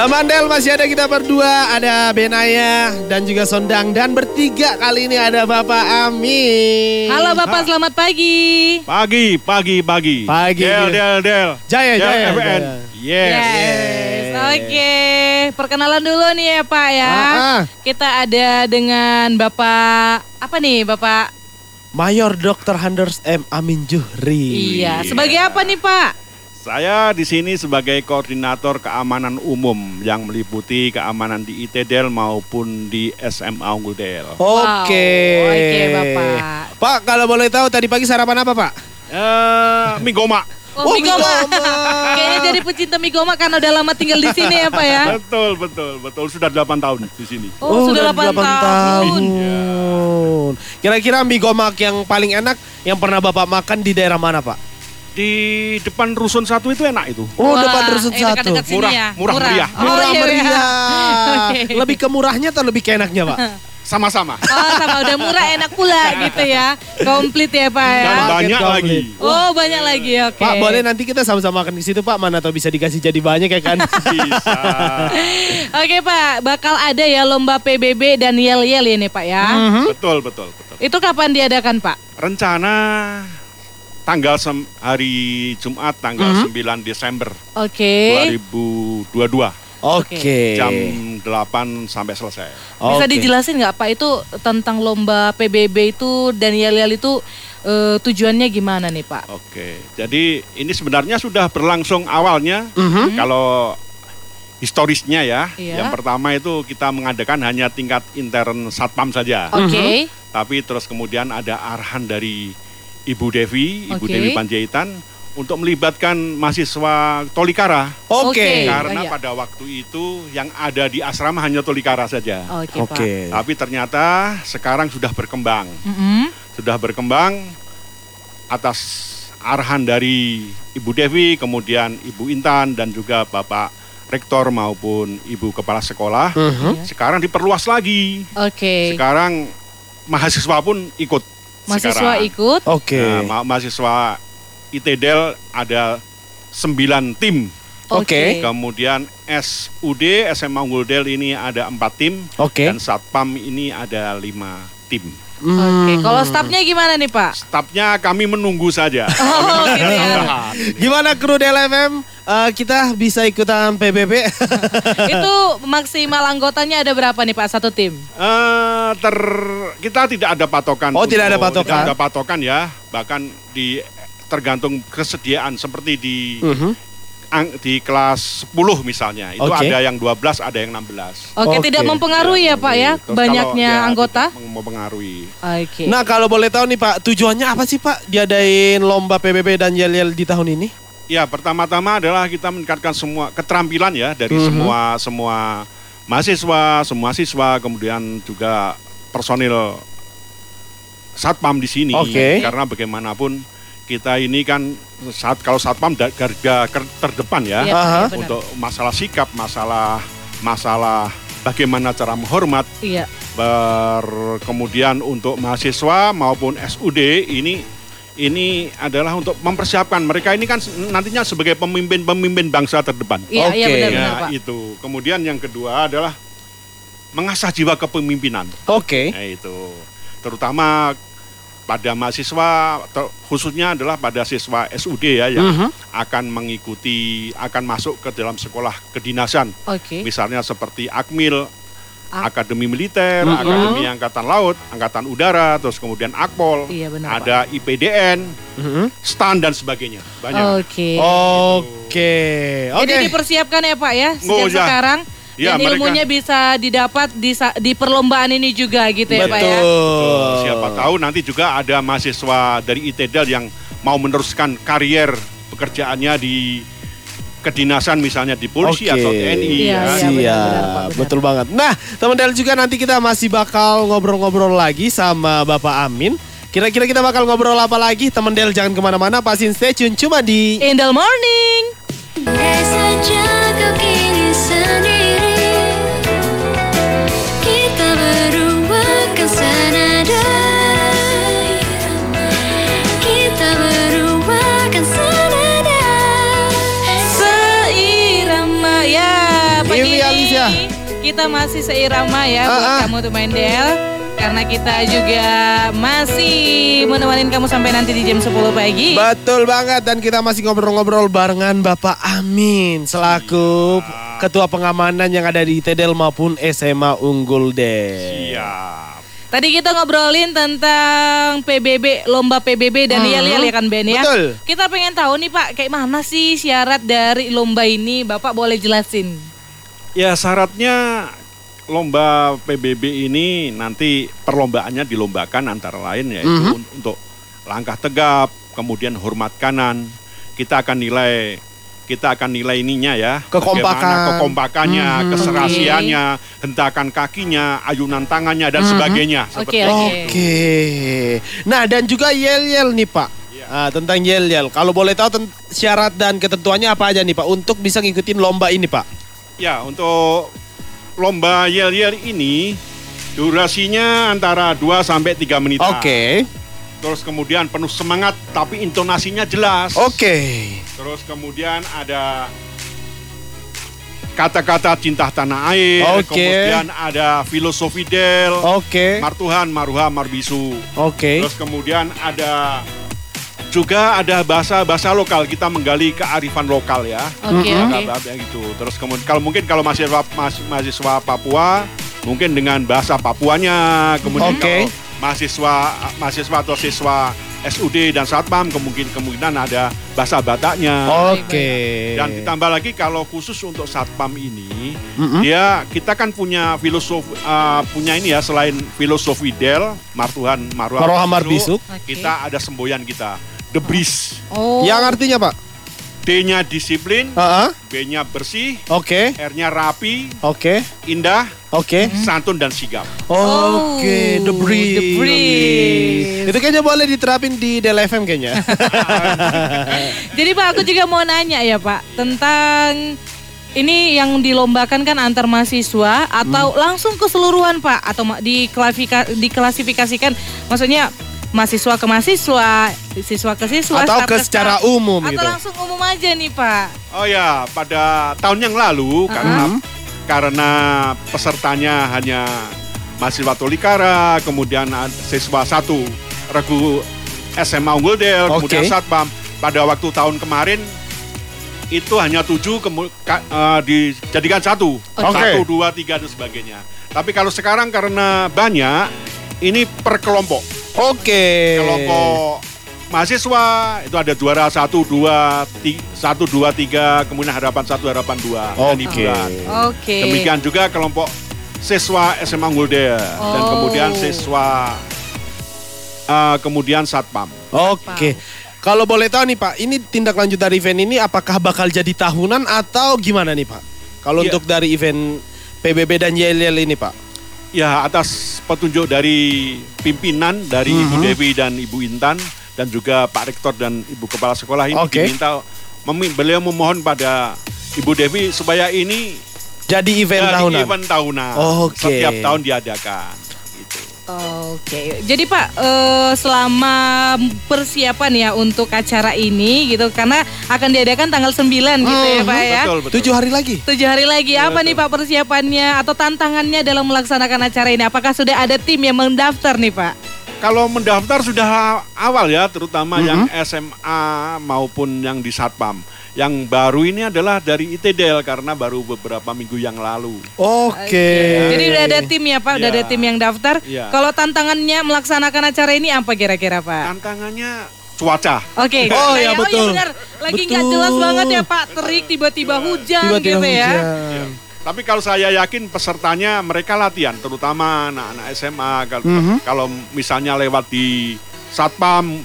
Lamandel masih ada kita berdua, ada Benaya dan juga Sondang dan bertiga kali ini ada Bapak Amin. Halo Bapak, selamat pagi. Pagi, pagi, pagi. Pagi. Del, del, del. Jaya, Del jaya, FN. jaya. Yes. Yes, oke. Perkenalan dulu nih ya Pak ya. Ah, ah. Kita ada dengan Bapak apa nih Bapak? Mayor Dr. Handers M. Amin Juhri. Iya. Sebagai apa nih Pak? Saya di sini sebagai koordinator keamanan umum yang meliputi keamanan di ITDEL maupun di SMA Unggul Del. Oke. Wow, oke, Bapak. Pak, kalau boleh tahu tadi pagi sarapan apa, Pak? Eh, Migoma. Oh, Oh, mie goma. mie goma. Kayaknya jadi pecinta mie goma karena udah lama tinggal di sini ya Pak ya. Betul, betul, betul. Sudah 8 tahun di sini. Oh, sudah 8 tahun. tahun. Kira-kira mie gomak yang paling enak yang pernah Bapak makan di daerah mana, Pak? Di depan rusun satu itu enak itu. Oh, Wah, depan rusun eh, satu. dekat-dekat sini Murah, ya. murah meriah. Oh, Murah iya, iya. meriah. Oke. Lebih ke murahnya atau lebih ke enaknya, Pak? Sama-sama. Oh, sama udah murah enak pula gitu ya. Komplit ya Pak ya. Dan banyak komplit. lagi. Oh, banyak lagi. Oke. Pak, boleh nanti kita sama-sama makan di situ, Pak. Mana tahu bisa dikasih jadi banyak ya kan? Bisa. Oke Pak, bakal ada ya lomba PBB dan yel-yel ini Pak ya. Mhm. betul, betul, betul. Itu kapan diadakan Pak? Rencana tanggal sem- hari Jumat tanggal 9 Desember Oke. 2022 Oke. jam 8 sampai selesai. Bisa Oke. dijelasin nggak Pak itu tentang lomba PBB itu dan yel-yel itu eh, tujuannya gimana nih Pak? Oke, jadi ini sebenarnya sudah berlangsung awalnya. Mhm. Kalau historisnya ya, Iya. yang pertama itu kita mengadakan hanya tingkat intern satpam saja. Oke. Tapi terus kemudian ada arahan dari Ibu Devi, Ibu Oke. Dewi Panjaitan untuk melibatkan mahasiswa Tolikara. Oke. Oke. Karena oh iya. pada waktu itu yang ada di asrama hanya Tolikara saja. Oke Pak. Oke. Tapi ternyata sekarang sudah berkembang. Mm-mm. Sudah berkembang atas arahan dari Ibu Devi, kemudian Ibu Intan dan juga Bapak Rektor maupun Ibu Kepala Sekolah. Mhm. Sekarang diperluas lagi. Oke. Sekarang mahasiswa pun ikut. Mahasiswa sekarang. ikut. Oke. Nah, ma- mahasiswa ITDEL ada 9 tim. Oke. Kemudian SUD SMA Unggul Del ini ada empat tim Oke. dan Satpam ini ada lima tim. Oke. Hmm. Kalau stafnya gimana nih Pak? Stafnya kami menunggu saja. Oh gitu ya. Gimana kru DLFM? Eh, kita bisa ikutan PBB? itu maksimal anggotanya ada berapa nih Pak satu tim? Eh, ter kita tidak ada patokan. Oh, tidak ada patokan. Tidak ada patokan ya. Bahkan di tergantung kesediaan seperti di Mhm. ang- di kelas 10 misalnya. Itu Oke. ada yang 12, ada yang 16. Oke, Oke. tidak mempengaruhi ya Pak ya Terus banyaknya kalau dia anggota? tidak mempengaruhi. Oke. Nah kalau boleh tahu nih Pak, tujuannya apa sih Pak diadain lomba PBB dan yel-yel di tahun ini? Ya, pertama-tama adalah kita meningkatkan semua keterampilan ya dari Mhm. semua semua mahasiswa, semua siswa, kemudian juga personil satpam di sini. Oke. Karena bagaimanapun kita ini kan saat kalau satpam da- garda terdepan ya benar. untuk masalah sikap, masalah masalah bagaimana cara menghormat, Iya. ber, kemudian untuk mahasiswa maupun SUD ini ini adalah untuk mempersiapkan mereka ini kan nantinya sebagai pemimpin-pemimpin bangsa terdepan. Iya, iya Oke. benar-benar Ya, Pak. itu. Kemudian yang kedua adalah mengasah jiwa kepemimpinan. Oke. Nah, itu. Terutama pada mahasiswa ter- khususnya adalah pada siswa SUD ya yang Mhm. akan mengikuti akan masuk ke dalam sekolah kedinasan. Oke. Misalnya seperti Akmil, Ak- Akademi Militer, Mhm. Akademi Angkatan Laut, Angkatan Udara, terus kemudian Akpol, Iya benar Pak. ada IPDN, Mhm. STAN dan sebagainya. Banyak. Oke. Oke. Oke. Jadi dipersiapkan ya Pak ya sejak Oh, ya. sekarang Ya, dan mereka- ilmunya bisa didapat di, di perlombaan ini juga gitu ya Pak ya. Betul. Siapa tahu nanti juga ada mahasiswa dari ITEDAL yang mau meneruskan karier pekerjaannya di kedinasan misalnya di polisi Oke. atau TNI Iya, ya. iya. Siap, benar, benar, Pak, benar. betul banget. Nah, teman Del juga nanti kita masih bakal ngobrol-ngobrol lagi sama Bapak Amin. Kira-kira kita bakal ngobrol apa lagi? Teman Del jangan ke mana-mana, pasin stay tune cuma di In the morning. Andai Kita masih seirama ya buat Ah, ah. kamu tuh main Del. Karena kita juga masih menemani kamu sampai nanti di jam 10 pagi. Betul banget dan kita masih ngobrol-ngobrol barengan Bapak Amin selaku ketua pengamanan yang ada di Tedel maupun SMA Unggul Del. Iya. Tadi kita ngobrolin tentang PBB, lomba PBB dan yel-yel ya kan Ben ya. Betul. Kita pengen tahu nih Pak, kayak mana sih syarat dari lomba ini? Bapak boleh jelasin? Ya syaratnya lomba PBB ini nanti perlombaannya dilombakan antara lain yaitu Mhm. un- untuk langkah tegap, kemudian hormat kanan. Kita akan nilai kita akan nilai ininya ya. Kekompakan. bagaimana kekompakannya, Mhm. keserasiannya, hentakan kakinya, ayunan tangannya dan Mhm. sebagainya. Oke, Seperti oke. Oke. Nah dan juga yel-yel nih Pak. Iya. Ah, tentang yel-yel. Kalau boleh tahu syarat dan ketentuannya apa aja nih Pak untuk bisa ngikutin lomba ini Pak? Ya, untuk lomba yel-yel ini durasinya antara 2 sampai 3 menit. Oke. Terus kemudian penuh semangat tapi intonasinya jelas. Oke. Terus kemudian ada kata-kata cinta tanah air. Oke. Kemudian ada filosofi del. Oke. Martuhan, Maruha, Marbisu. Oke. Terus kemudian ada juga ada bahasa-bahasa lokal. Kita menggali kearifan lokal ya. Oke, Mhm. oke. Bahasa gitu. Terus kemudian kalau mungkin kalau mahasiswa mahasiswa Papua mungkin dengan bahasa Papuanya. Kemudian Oke. kalau mahasiswa mahasiswa atau siswa SUD dan Satpam kemungkinan kemungkinan ada bahasa Bataknya. Oke. Dan ditambah lagi kalau khusus untuk Satpam ini, Mhm. dia kita kan punya filosofi uh, punya ini ya selain filosofi Del, Martuhan, Maruah, Maruah Marbisuk. Oke. kita ada semboyan kita, The Breeze. Oh. Yang artinya Pak? D-nya disiplin, ah. B-nya bersih, Oke. R-nya rapi, Oke. indah, Oke. santun dan sigap. Oke, Oh, the breeze. The Breeze. Itu kayaknya boleh diterapin di Del FM kayaknya. Jadi Pak, aku juga mau nanya ya Pak tentang ini yang dilombakan kan antar mahasiswa atau langsung keseluruhan Pak atau diklasifikasikan maksudnya mahasiswa ke mahasiswa, siswa ke siswa, Atau ke staff. secara umum atau gitu. langsung umum aja nih Pak. Oh ya, pada tahun yang lalu karena karena pesertanya hanya mahasiswa Tolikara, kemudian siswa satu regu SMA Unggul Del, kemudian Oke. Satpam. Pada waktu tahun kemarin itu hanya tujuh kemu- ka- eh, dijadikan satu, Oke. satu dua tiga dan sebagainya. Tapi kalau sekarang karena banyak, ini per kelompok. Oke. Kelompok mahasiswa itu ada juara satu, dua, satu, dua, tiga, kemudian harapan satu, harapan dua. dan Oke. Oke. Demikian juga kelompok siswa SMA Unggul Del dan Oh. kemudian siswa eh, kemudian satpam. Oke. Kalau boleh tahu nih Pak, ini tindak lanjut dari event ini apakah bakal jadi tahunan atau gimana nih Pak? Kalau Iya. untuk dari event PBB dan YLL ini Pak? Ya atas petunjuk dari pimpinan dari Ibu Mhm. Dewi dan Ibu Intan dan juga Pak Rektor dan Ibu Kepala Sekolah ini Oke. diminta memi- beliau memohon pada Ibu Dewi supaya ini Jadi event dari tahunan. event tahunan Oke. setiap tahun diadakan. Gitu. Oke, jadi Pak eh, selama persiapan ya untuk acara ini gitu karena akan diadakan tanggal 9 gitu ya Pak ya. Betul betul. Tujuh hari lagi. Tujuh hari lagi apa nih Pak persiapannya atau tantangannya dalam melaksanakan acara ini? Apakah sudah ada tim yang mendaftar nih Pak? Kalau mendaftar sudah awal ya, terutama Mhm. yang SMA maupun yang di Satpam. Yang baru ini adalah dari ITDL karena baru beberapa minggu yang lalu. Oke. Jadi udah ada tim ya Pak, udah Iya. ada tim yang daftar. Iya. Kalau tantangannya melaksanakan acara ini apa kira-kira Pak? Tantangannya cuaca. Oke. Oh, nah, ya, betul. benar. Lagi nggak jelas banget ya Pak, terik tiba-tiba hujan Tiba-tiba gitu ya. hujan. Tapi kalau saya yakin pesertanya mereka latihan, terutama anak-anak SMA. Kalau, Mhm. kalau misalnya lewat di Satpam,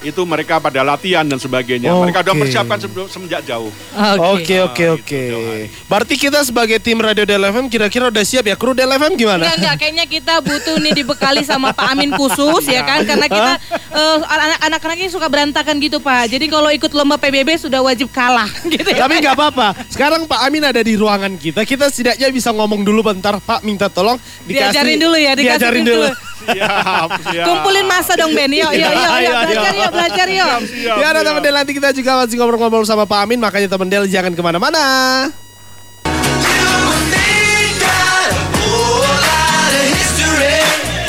itu mereka pada latihan dan sebagainya. Mereka sudah Oke. persiapkan sebelum- semenjak jauh. Oke oke Ah, oke. gitu, Johan. Berarti kita sebagai tim Radio Del FM kira-kira udah siap ya? Kru Del FM gimana? Enggak, enggak. Kayaknya kita butuh nih dibekali sama Pak Amin khusus ya kan. Karena kita eh, anak- anak-anak ini suka berantakan gitu Pak. Jadi kalau ikut lomba PBB sudah wajib kalah gitu ya. Tapi nggak apa-apa. Sekarang Pak Amin ada di ruangan kita. Kita setidaknya bisa ngomong dulu bentar. Pak minta tolong dikasih- Diajarin dulu ya, dikasih Diajarin dulu. dulu. Siap. Kumpulin masa dong Ben. Yuk, yuk, yuk, yuk. Belajar yuk, belajar yuk. Ya, ada teman Del nanti kita juga masih ngobrol-ngobrol sama Pak Amin. Makanya teman Del jangan ke mana-mana.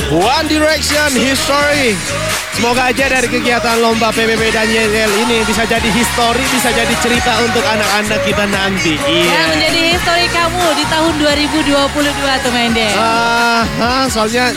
One Direction History. Semoga aja dari kegiatan lomba PBB dan YL ini bisa jadi history, bisa jadi cerita untuk anak-anak kita nanti. Iya. Yeah. Menjadi history kamu di tahun 2022 tuh Mende. Ah, uh, uh, soalnya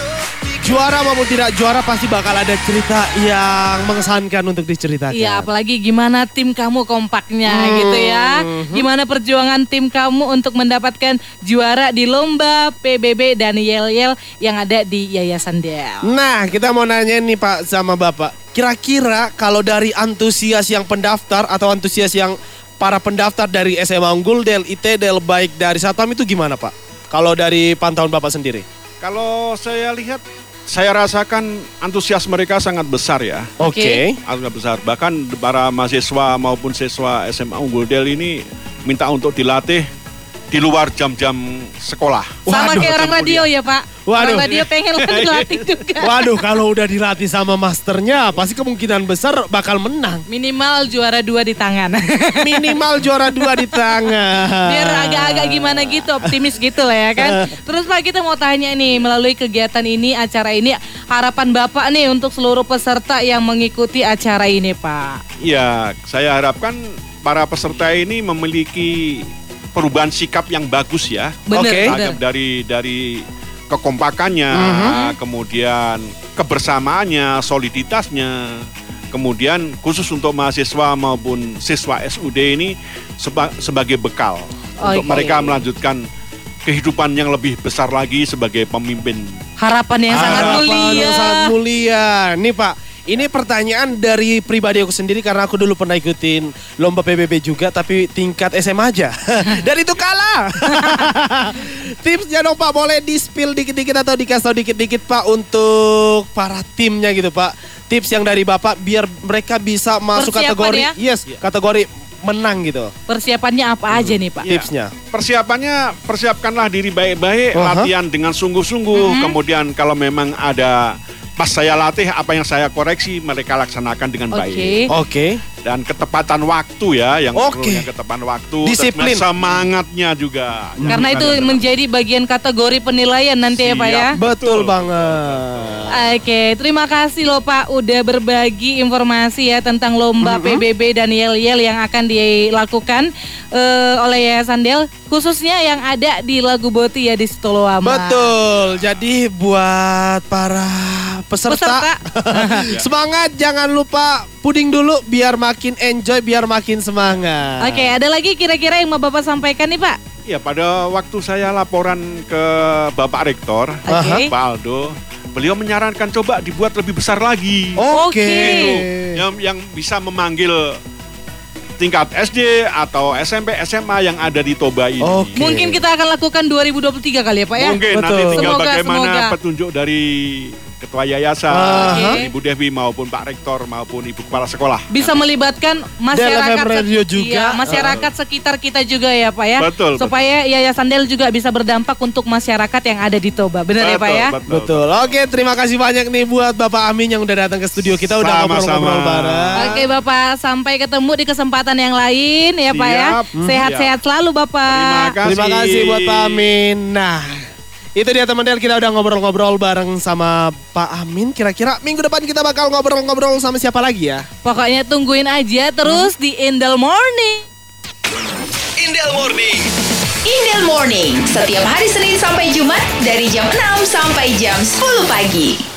juara maupun tidak juara pasti bakal ada cerita yang mengesankan untuk diceritakan. Iya, apalagi gimana tim kamu kompaknya Hmm. gitu ya. Gimana perjuangan tim kamu untuk mendapatkan juara di lomba PBB dan Yel-Yel yang ada di Yayasan Del. Nah, kita mau nanya nih Pak sama Bapak. Kira-kira kalau dari antusias yang pendaftar atau antusias yang para pendaftar dari SMA Unggul, Del, IT, Del, baik dari Satpam itu gimana Pak? Kalau dari pantauan Bapak sendiri? Kalau saya lihat, saya rasakan antusias mereka sangat besar ya. Oke. Sangat besar. Bahkan para mahasiswa maupun siswa SMA Unggul Del ini minta untuk dilatih di luar jam-jam sekolah. Sama Waduh, kayak orang radio ya Pak. Waduh. Orang radio pengen latih juga. Waduh, kalau udah dilatih sama masternya, pasti kemungkinan besar bakal menang. Minimal juara dua di tangan. Minimal juara dua di tangan. Biar agak-agak gimana gitu, optimis gitu lah ya kan. Terus Pak kita mau tanya nih, melalui kegiatan ini, acara ini, harapan Bapak nih untuk seluruh peserta yang mengikuti acara ini Pak. Ya, saya harapkan para peserta ini memiliki perubahan sikap yang bagus ya. Oke. bener. Agak dari dari kekompakannya, kemudian kebersamaannya, soliditasnya, kemudian khusus untuk mahasiswa maupun siswa SUD ini seba- sebagai bekal untuk Oke. mereka melanjutkan kehidupan yang lebih besar lagi sebagai pemimpin. Harapan yang sangat Harapan mulia. yang sangat mulia. Nih Pak, ini pertanyaan dari pribadi aku sendiri karena aku dulu pernah ikutin lomba PBB juga tapi tingkat SMA aja. Dan itu kalah. Tipsnya dong Pak, boleh di-spill dikit-dikit atau dikasih tahu dikit-dikit Pak untuk para timnya gitu Pak. Tips yang dari Bapak biar mereka bisa masuk Persiapan kategori ya? yes, kategori menang gitu. Persiapannya apa aja nih Pak? Ya. Tipsnya. Persiapannya, persiapkanlah diri baik-baik, Aha. latihan dengan sungguh-sungguh. Kemudian kalau memang ada pas saya latih apa yang saya koreksi mereka laksanakan dengan Oke. baik. Oke. Dan ketepatan waktu ya, yang Oke. perlunya ketepatan waktu. Disiplin. Semangatnya juga. Karena itu menjadi bagian kategori penilaian nanti ya Pak ya. Siap. Betul Betul. banget. Oke, terima kasih loh Pak udah berbagi informasi ya tentang lomba PBB dan Yel-Yel yang akan dilakukan eh, oleh Yayasan Del khususnya yang ada di Lagu Boti ya di Sitoloama. Betul. Jadi buat para peserta, semangat jangan lupa puding dulu biar makin enjoy, biar makin semangat. Oke, ada lagi kira-kira yang mau Bapak sampaikan nih Pak? Ya pada waktu saya laporan ke Bapak Rektor, Oke. Pak Aldo, beliau menyarankan coba dibuat lebih besar lagi. Oke. Oke. Itu yang yang bisa memanggil tingkat SD atau SMP, SMA yang ada di Toba ini. Oke. Mungkin kita akan lakukan 2023 kali ya Pak ya? Mungkin Betul. nanti tinggal Semoga, bagaimana semoga. petunjuk dari Ketua Yayasan, Aha. Ibu Devi maupun Pak Rektor maupun Ibu Kepala Sekolah. bisa melibatkan masyarakat Radio juga. iya, masyarakat sekitar kita juga ya Pak ya. Betul, Supaya Yayasan Del juga bisa berdampak untuk masyarakat yang ada di Toba. Benar ya Pak ya? Betul. Betul. Oke, terima kasih banyak nih buat Bapak Amin yang udah datang ke studio kita udah ngobrol-ngobrol bareng. Oke Bapak, sampai ketemu di kesempatan yang lain ya Pak ya. Siap. Hmm, Sehat-sehat selalu Bapak. Terima kasih. Terima kasih buat Pak Amin. Nah, itu dia teman Del kita udah ngobrol-ngobrol bareng sama Pak Amin. Kira-kira minggu depan kita bakal ngobrol-ngobrol sama siapa lagi ya? Pokoknya tungguin aja terus di Indel Morning. Indel Morning. Indel Morning, setiap hari Senin sampai Jumat dari jam 6 sampai jam 10 pagi.